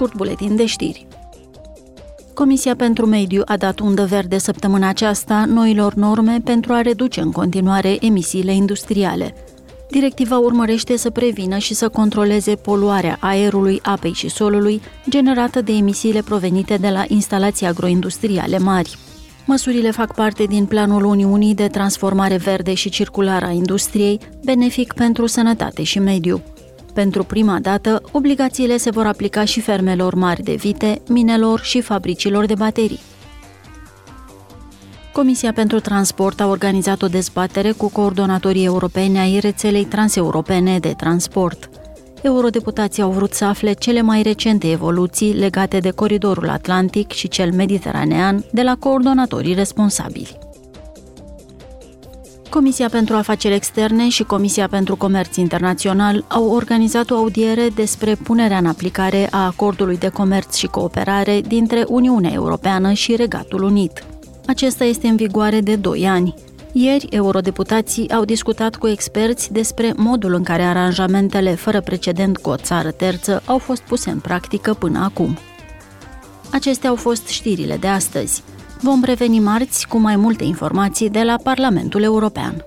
scurt buletin de știri. Comisia pentru Mediu a dat undă verde săptămâna aceasta noilor norme pentru a reduce în continuare emisiile industriale. Directiva urmărește să prevină și să controleze poluarea aerului, apei și solului generată de emisiile provenite de la instalații agroindustriale mari. Măsurile fac parte din planul Uniunii de transformare verde și circulară a industriei, benefic pentru sănătate și mediu. Pentru prima dată, obligațiile se vor aplica și fermelor mari de vite, minelor și fabricilor de baterii. Comisia pentru Transport a organizat o dezbatere cu coordonatorii europeni ai rețelei transeuropene de transport. Eurodeputații au vrut să afle cele mai recente evoluții legate de coridorul atlantic și cel mediteranean de la coordonatorii responsabili. Comisia pentru Afaceri Externe și Comisia pentru Comerț Internațional au organizat o audiere despre punerea în aplicare a acordului de comerț și cooperare dintre Uniunea Europeană și Regatul Unit. Acesta este în vigoare de 2 ani. Ieri, eurodeputații au discutat cu experți despre modul în care aranjamentele fără precedent cu o țară terță au fost puse în practică până acum. Acestea au fost știrile de astăzi. Vom reveni marți cu mai multe informații de la Parlamentul European.